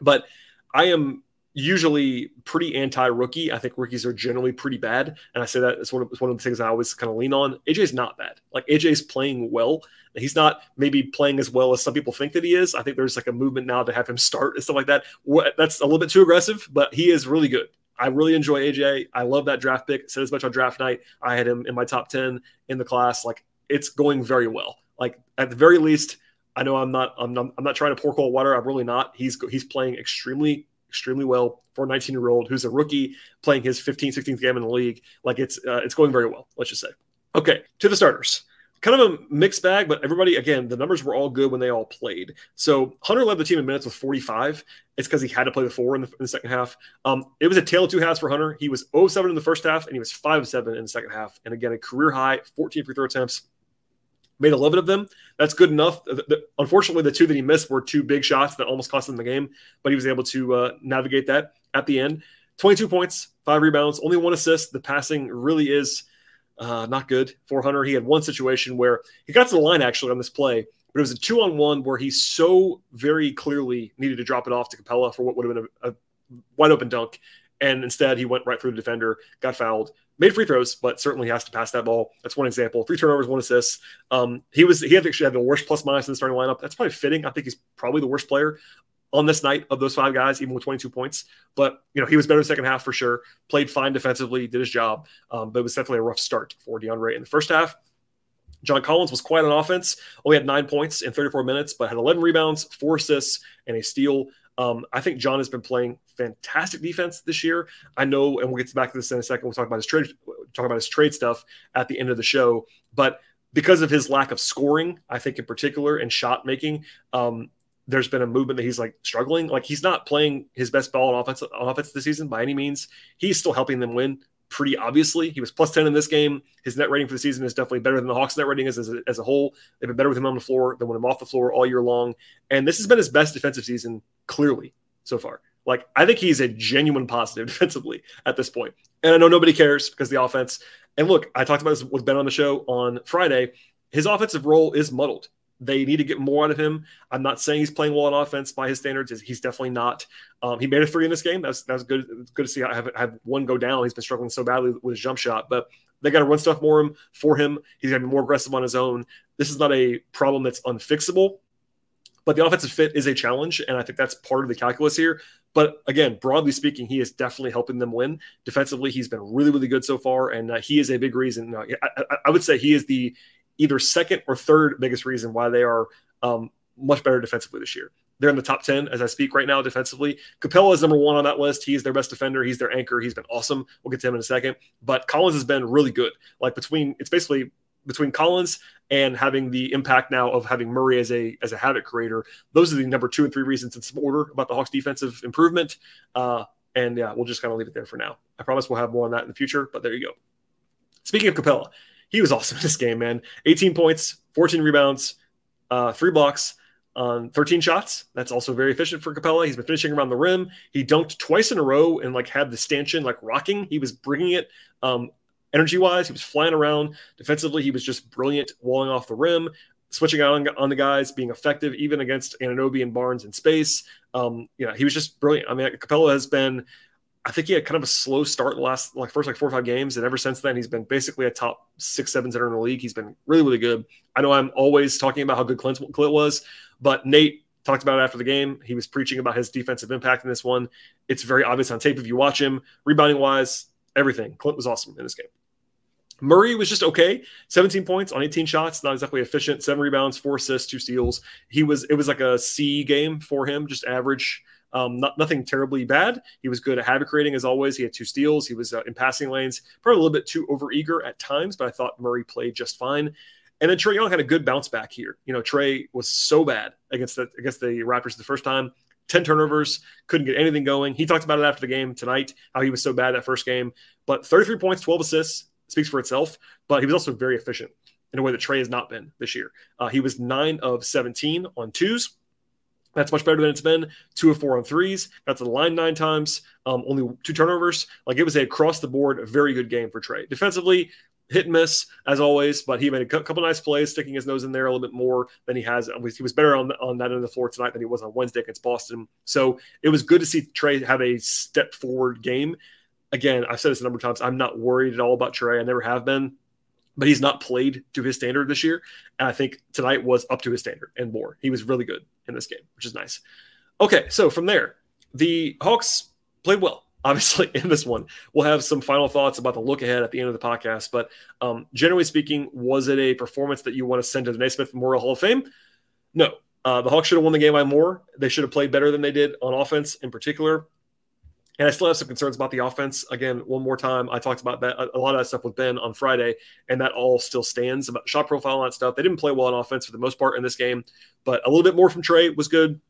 But I am usually pretty anti-rookie. I think rookies are generally pretty bad, and I say that it's one of, it's one of the things I always kind of lean on. AJ's not bad. Like AJ's playing well. He's not maybe playing as well as some people think that he is. I think there's like a movement now to have him start and stuff like that. That's a little bit too aggressive, but he is really good. I really enjoy AJ. I love that draft pick. Said as much on draft night. I had him in my top 10 in the class. Like it's going very well. Like at the very least, I know I'm not I'm not, I'm not trying to pour cold water. I'm really not. He's he's playing extremely extremely well for a 19 year old who's a rookie playing his 15 16th game in the league. Like it's uh, it's going very well. Let's just say. Okay, to the starters kind of a mixed bag, but everybody, again, the numbers were all good when they all played. So Hunter led the team in minutes with 45. It's because he had to play the four in the, in the second half. Um, it was a tale of two halves for Hunter. He was 0 7 in the first half, and he was 5 7 in the second half. And again, a career high 14 free throw attempts. Made 11 of them. That's good enough. Unfortunately, the two that he missed were two big shots that almost cost him the game, but he was able to uh, navigate that at the end. 22 points, five rebounds, only one assist. The passing really is uh, not good for Hunter. He had one situation where he got to the line actually on this play, but it was a two on one where he so very clearly needed to drop it off to Capela for what would have been a, a wide open dunk. And instead, he went right through the defender, got fouled, made free throws, but certainly has to pass that ball. That's one example. Three turnovers, one assist. Um, he was he actually had the worst plus minus in the starting lineup. That's probably fitting. I think he's probably the worst player on this night of those five guys, even with 22 points. But you know, he was better in the second half for sure. Played fine defensively, did his job. Um, but it was definitely a rough start for De'Andre in the first half. John Collins was quite on offense. Only had nine points in 34 minutes, but had 11 rebounds, four assists, and a steal. Um, I think John has been playing fantastic defense this year. I know, and we'll get back to this in a second. We'll talk about his trade, talk about his trade stuff at the end of the show. But because of his lack of scoring, I think in particular, and shot making, um, there's been a movement that he's like struggling. Like he's not playing his best ball on offense on offense this season by any means. He's still helping them win pretty obviously. He was plus 10 in this game. His net rating for the season is definitely better than the Hawks net rating is as a, as a whole. They've been better with him on the floor than with him off the floor all year long. And this has been his best defensive season clearly so far. Like I think he's a genuine positive defensively at this point. And I know nobody cares because the offense. And look, I talked about this with Ben on the show on Friday. His offensive role is muddled. They need to get more out of him. I'm not saying he's playing well on offense by his standards. He's definitely not. Um, he made a three in this game. That's that's good. It's good to see. I have, have one go down. He's been struggling so badly with his jump shot, but they got to run stuff more him for him. He's got to be more aggressive on his own. This is not a problem that's unfixable. But the offensive fit is a challenge, and I think that's part of the calculus here. But again, broadly speaking, he is definitely helping them win. Defensively, he's been really, really good so far, and uh, he is a big reason. Uh, I, I, would say he is the either second or third biggest reason why they are um, much better defensively this year. They're in the top 10 as I speak right now defensively. Capela is number one on that list. He's their best defender. He's their anchor. He's been awesome. We'll get to him in a second. But Collins has been really good. Like between, it's basically between Collins and having the impact now of having Murray as a as a havoc creator. Those are the number two and three reasons in some order about the Hawks defensive improvement. Uh, and yeah, we'll just kind of leave it there for now. I promise we'll have more on that in the future, but there you go. Speaking of Capela, he was awesome in this game, man. 18 points, 14 rebounds, uh, three blocks on 13 shots. That's also very efficient for Capela. He's been finishing around the rim. He dunked twice in a row and like had the stanchion like rocking. He was bringing it um, energy wise. He was flying around. Defensively, he was just brilliant, walling off the rim, switching out on, on the guys, being effective even against Anunoby and Barnes in space. Um, yeah, he was just brilliant. I mean, Capela has been I think he had kind of a slow start the last like first like four or five games, and ever since then he's been basically a top six, seven center in the league. He's been really, really good. I know I'm always talking about how good Clint, Clint was, but Nate talked about it after the game. He was preaching about his defensive impact in this one. It's very obvious on tape if you watch him. Rebounding wise, everything. Clint was awesome in this game. Murray was just okay. 17 points on 18 shots, not exactly efficient. Seven rebounds, four assists, two steals. He was it was like a C game for him, just average um, not, nothing terribly bad. He was good at havoc creating as always. He had two steals. He was uh, in passing lanes, probably a little bit too overeager at times, but I thought Murray played just fine. And then Trae Young had a good bounce back here. You know, Trae was so bad against the against the Raptors the first time. 10 turnovers, couldn't get anything going. He talked about it after the game tonight, how he was so bad that first game. But 33 points, 12 assists speaks for itself. But he was also very efficient in a way that Trae has not been this year. Uh, he was nine of 17 on twos, that's much better than it's been. Two of four on threes. Got to the line nine times. Um, only two turnovers. Like it was a across the board, a very good game for Trae. Defensively, hit and miss as always, but he made a couple nice plays, sticking his nose in there a little bit more than he has. He was better on on that end of the floor tonight than he was on Wednesday against Boston. So it was good to see Trae have a step forward game. Again, I've said this a number of times. I'm not worried at all about Trae. I never have been but he's not played to his standard this year. And I think tonight was up to his standard and more. He was really good in this game, which is nice. Okay, so from there, the Hawks played well, obviously, in this one. We'll have some final thoughts about the look ahead at the end of the podcast. But um, generally speaking, was it a performance that you want to send to the Naismith Memorial Hall of Fame? No. Uh, the Hawks should have won the game by more. They should have played better than they did on offense in particular. And I still have some concerns about the offense. Again, one more time, I talked about that a lot of that stuff with Ben on Friday, and that all still stands about shot profile and that stuff. They didn't play well on offense for the most part in this game, but a little bit more from Trae was good.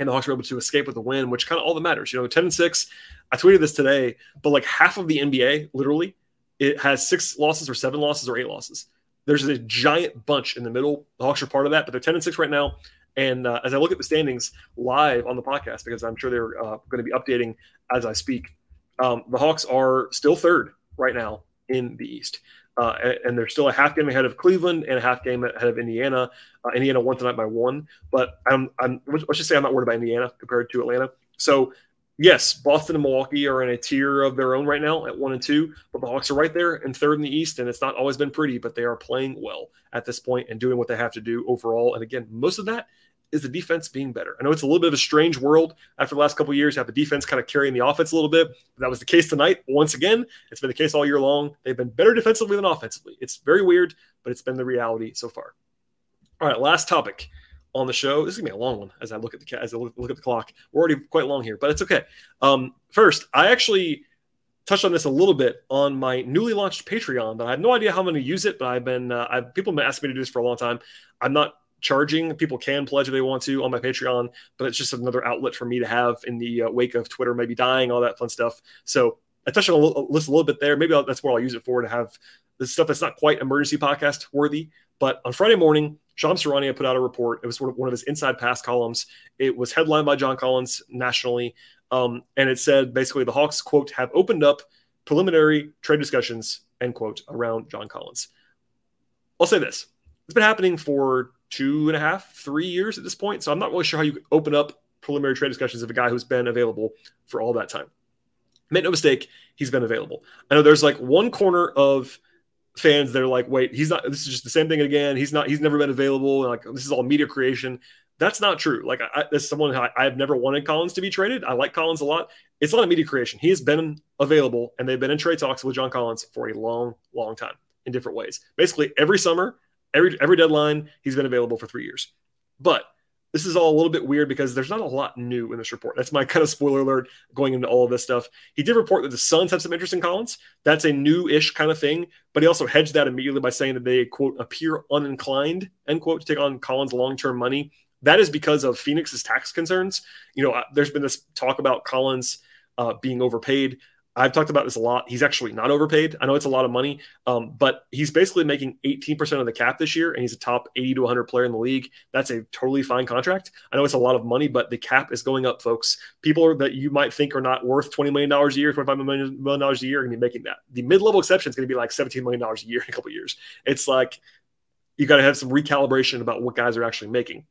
And the Hawks were able to escape with a win, which kind of all that matters. You know, 10 and 6. I tweeted this today, but like half of the NBA, literally, it has six losses or seven losses or eight losses. There's a giant bunch in the middle. The Hawks are part of that, but they're 10 and 6 right now. And uh, as I look at the standings live on the podcast, because I'm sure they're uh, going to be updating as I speak, um, the Hawks are still third right now in the East. Uh, and they're still a half game ahead of Cleveland and a half game ahead of Indiana. Uh, Indiana won tonight by one, but I'm, I'm let's just say I'm not worried about Indiana compared to Atlanta. So yes, Boston and Milwaukee are in a tier of their own right now at one and two, but the Hawks are right there and third in the East, and it's not always been pretty, but they are playing well at this point and doing what they have to do overall. And again, most of that is the defense being better. I know it's a little bit of a strange world after the last couple years. You have the defense kind of carrying the offense a little bit. That was the case tonight. Once again, it's been the case all year long. They've been better defensively than offensively. It's very weird, but it's been the reality so far. All right, last topic on the show. This is gonna be a long one as I look at the as I look, at the clock. We're already quite long here, but it's okay. Um, first, I actually touched on this a little bit on my newly launched Patreon. But I have no idea how I'm going to use it. But I've been uh, I've people have been asking me to do this for a long time. I'm not charging. People can pledge if they want to on my Patreon, but it's just another outlet for me to have in the uh, wake of Twitter maybe dying, all that fun stuff. So I touched on a little, list a little bit there. Maybe I'll, that's where I'll use it for to have this stuff that's not quite emergency podcast worthy. But on Friday morning, Shams Charania put out a report. It was sort of one of his inside pass columns. It was headlined by John Collins nationally. Um, and it said basically the Hawks, quote, have opened up preliminary trade discussions, end quote, around John Collins. I'll say this it's been happening for two and a half, three years at this point. So I'm not really sure how you open up preliminary trade discussions of a guy who's been available for all that time. Make no mistake, he's been available. I know there's like one corner of fans that are like, wait, he's not, this is just the same thing again. He's not, he's never been available. Like, this is all media creation. That's not true. Like, as someone I, I've never wanted Collins to be traded, I like Collins a lot. It's not a media creation. He has been available, and they've been in trade talks with John Collins for a long, long time in different ways. Basically, every summer, every every deadline, he's been available for three years. But this is all a little bit weird because there's not a lot new in this report. That's my kind of spoiler alert going into all of this stuff. He did report that the Suns have some interest in Collins. That's a new-ish kind of thing, but he also hedged that immediately by saying that they quote appear uninclined end quote to take on Collins' long-term money. That is because of Phoenix's tax concerns. You know, there's been this talk about Collins uh, being overpaid. I've talked about this a lot. He's actually not overpaid. I know it's a lot of money, um, but he's basically making 18% of the cap this year, and he's a top 80 to 100 player in the league. That's a totally fine contract. I know it's a lot of money, but the cap is going up, folks. People that you might think are not worth $20 million a year, $25 million a year, are going to be making that. The mid level exception is going to be like $17 million a year in a couple years. It's like you got to have some recalibration about what guys are actually making.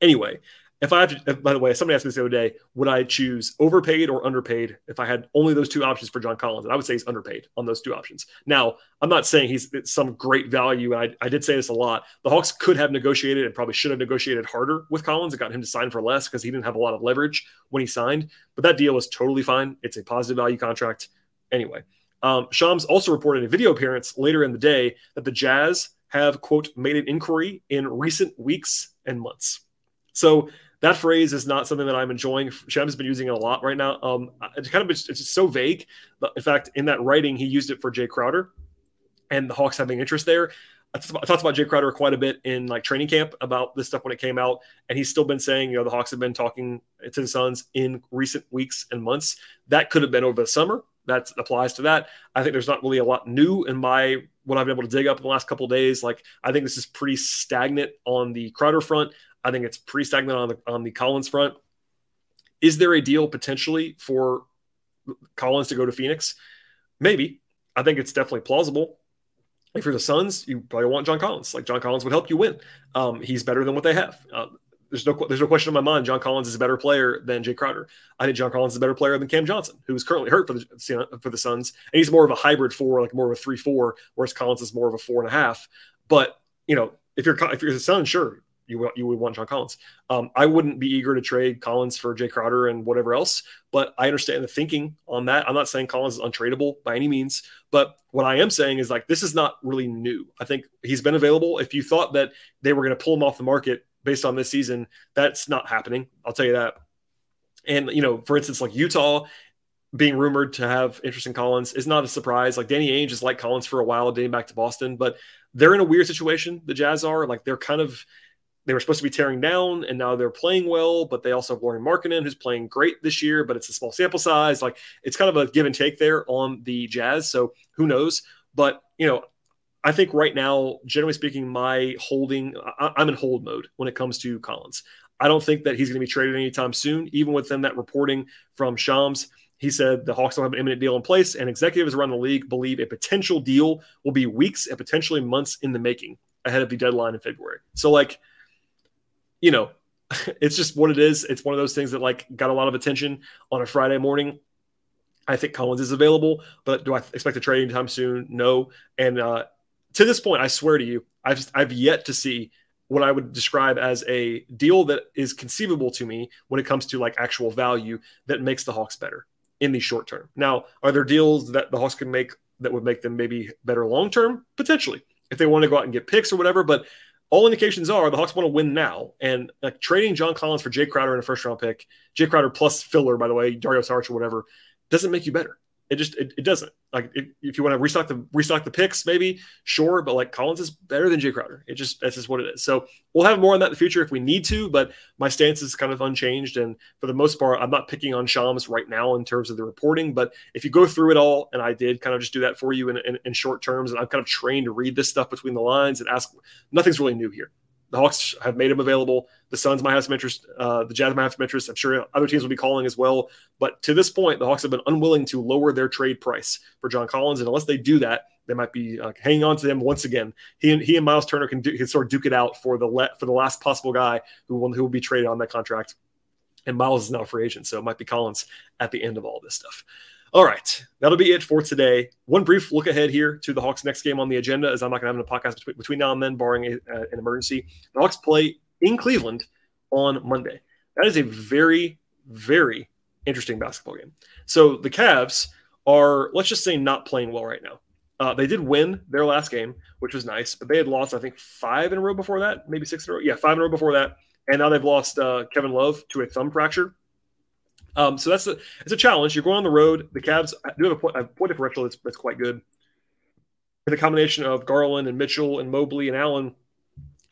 Anyway, if I have to, if, by the way, somebody asked me this the other day, would I choose overpaid or underpaid if I had only those two options for John Collins? And I would say he's underpaid on those two options. Now, I'm not saying he's some great value. I, I did say this a lot. The Hawks could have negotiated and probably should have negotiated harder with Collins and got him to sign for less because he didn't have a lot of leverage when he signed. But that deal was totally fine. It's a positive value contract. Anyway, um, Shams also reported in a video appearance later in the day that the Jazz have, quote, made an inquiry in recent weeks and months. So that phrase is not something that I'm enjoying. Shams has been using it a lot right now. Um, it's kind of it's just so vague. In fact, in that writing, he used it for Jae Crowder, and the Hawks having interest there. I talked about Jae Crowder quite a bit in like training camp about this stuff when it came out, and he's still been saying, you know, the Hawks have been talking to the Suns in recent weeks and months. That could have been over the summer. That applies to that. I think there's not really a lot new in my what I've been able to dig up in the last couple days. Like I think this is pretty stagnant on the Crowder front. I think it's pretty stagnant on the on the Collins front. Is there a deal potentially for Collins to go to Phoenix? Maybe. I think it's definitely plausible. If you're the Suns, you probably want John Collins. Like John Collins would help you win. Um, he's better than what they have. Uh, there's no there's no question in my mind. John Collins is a better player than Jae Crowder. I think John Collins is a better player than Cam Johnson, who is currently hurt for the for the Suns, and he's more of a hybrid four, like more of a three four, whereas Collins is more of a four and a half. But you know, if you're if you're the Suns, sure, you you would want John Collins. Um, I wouldn't be eager to trade Collins for Jae Crowder and whatever else, but I understand the thinking on that. I'm not saying Collins is untradeable by any means, but what I am saying is like this is not really new. I think he's been available. If you thought that they were going to pull him off the market based on this season, that's not happening. I'll tell you that. And you know, for instance, like Utah being rumored to have interest in Collins is not a surprise. Like Danny Ainge has liked Collins for a while, dating back to Boston, but they're in a weird situation. The Jazz are like they're kind of they were supposed to be tearing down and now they're playing well, but they also have Lauri Markkanen who's playing great this year, but it's a small sample size. Like it's kind of a give and take there on the Jazz. So who knows? But you know, I think right now, generally speaking, my holding, I, am in hold mode when it comes to Collins. I don't think that he's going to be traded anytime soon, even within that reporting from Shams. He said the Hawks don't have an imminent deal in place, and executives around the league believe a potential deal will be weeks and potentially months in the making ahead of the deadline in February. So, like, you know, it's just what it is. It's one of those things that like got a lot of attention on a Friday morning. I think Collins is available, but do I expect a trade anytime soon? No. And uh, to this point, I swear to you, I've I've yet to see what I would describe as a deal that is conceivable to me when it comes to like actual value that makes the Hawks better in the short term. Now, are there deals that the Hawks can make that would make them maybe better long term? Potentially, if they want to go out and get picks or whatever. But all indications are the Hawks want to win now. And like trading John Collins for Jae Crowder in a first round pick, Jae Crowder plus filler, by the way, Dario Saric or whatever, doesn't make you better. It just it, it doesn't. Like it, if you want to restock the restock the picks, maybe sure, but like Collins is better than Jae Crowder. It just that's just what it is. So we'll have more on that in the future if we need to. But my stance is kind of unchanged, and for the most part, I'm not picking on Shams right now in terms of the reporting. But if you go through it all, and I did kind of just do that for you in, in, in short terms, and I'm kind of trained to read this stuff between the lines and ask. Nothing's really new here. The Hawks have made him available. The Suns might have some interest. Uh, the Jazz might have some interest. I'm sure other teams will be calling as well. But to this point, the Hawks have been unwilling to lower their trade price for John Collins. And unless they do that, they might be uh, hanging on to him once again. He and he and Miles Turner can, do, can sort of duke it out for the le- for the last possible guy who will who will be traded on that contract. And Miles is now a free agent, so it might be Collins at the end of all this stuff. All right, that'll be it for today. One brief look ahead here to the Hawks' next game on the agenda, as I'm not going to have a podcast between, between now and then, barring a, uh, an emergency. The Hawks play in Cleveland on Monday. That is a very, very interesting basketball game. So the Cavs are, let's just say, not playing well right now. Uh, they did win their last game, which was nice, but they had lost, I think, five in a row before that, maybe six in a row. Yeah, five in a row before that, and now they've lost uh, Kevin Love to a thumb fracture. Um, so that's a it's a challenge. You're going on the road. The Cavs do have a point, a point differential that's, that's quite good. The combination of Garland and Mitchell and Mobley and Allen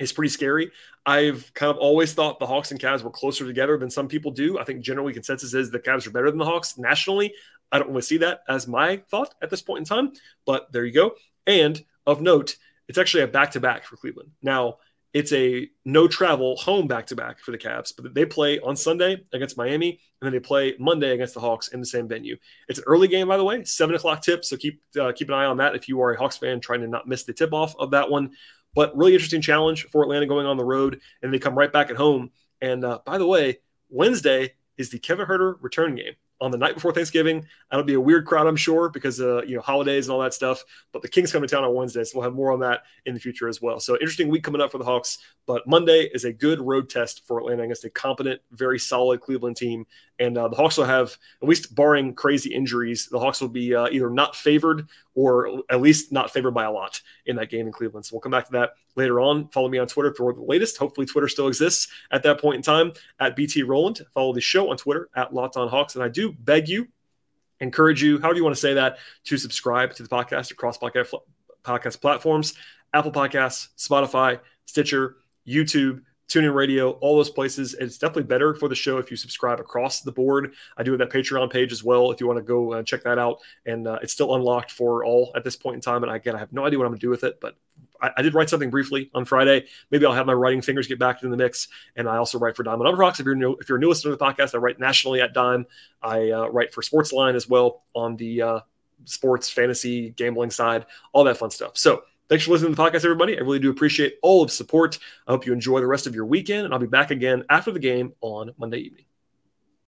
is pretty scary. I've kind of always thought the Hawks and Cavs were closer together than some people do. I think generally consensus is the Cavs are better than the Hawks nationally. I don't really see that as my thought at this point in time, but there you go. And of note, it's actually a back to back for Cleveland. Now, it's a no travel home back to back for the Cavs, but they play on Sunday against Miami, and then they play Monday against the Hawks in the same venue. It's an early game, by the way, seven o'clock tip. So keep uh, keep an eye on that if you are a Hawks fan, trying to not miss the tip off of that one. But really interesting challenge for Atlanta going on the road, and they come right back at home. And uh, by the way, Wednesday is the Kevin Huerter return game on the night before Thanksgiving. That'll be a weird crowd, I'm sure, because uh, you know holidays and all that stuff. But the Kings come to town on Wednesday, so we'll have more on that in the future as well. So interesting week coming up for the Hawks. But Monday is a good road test for Atlanta against a competent, very solid Cleveland team. And uh, the Hawks will have, at least barring crazy injuries, the Hawks will be uh, either not favored or at least not favored by a lot in that game in Cleveland. So we'll come back to that later on. Follow me on Twitter for the latest. Hopefully, Twitter still exists at that point in time at BT Rowland. Follow the show on Twitter at Locked On Hawks. And I do beg you, encourage you, however you want to say that, to subscribe to the podcast across podcast, podcast platforms Apple Podcasts, Spotify, Stitcher, YouTube. TuneIn Radio, all those places. It's definitely better for the show if you subscribe across the board. I do have that Patreon page as well if you want to go uh, check that out. And uh, it's still unlocked for all at this point in time. And again, I have no idea what I'm going to do with it, but I, I, did write something briefly on Friday. Maybe I'll have my writing fingers get back in the mix. And I also write for Dime on UPROXX. If you're new, if you're a new listener to the podcast, I write nationally at Dime. I uh, write for Sportsline as well on the uh, sports, fantasy, gambling side, all that fun stuff. So Thanks for listening to the podcast, everybody. I really do appreciate all of support. I hope you enjoy the rest of your weekend, and I'll be back again after the game on Monday evening.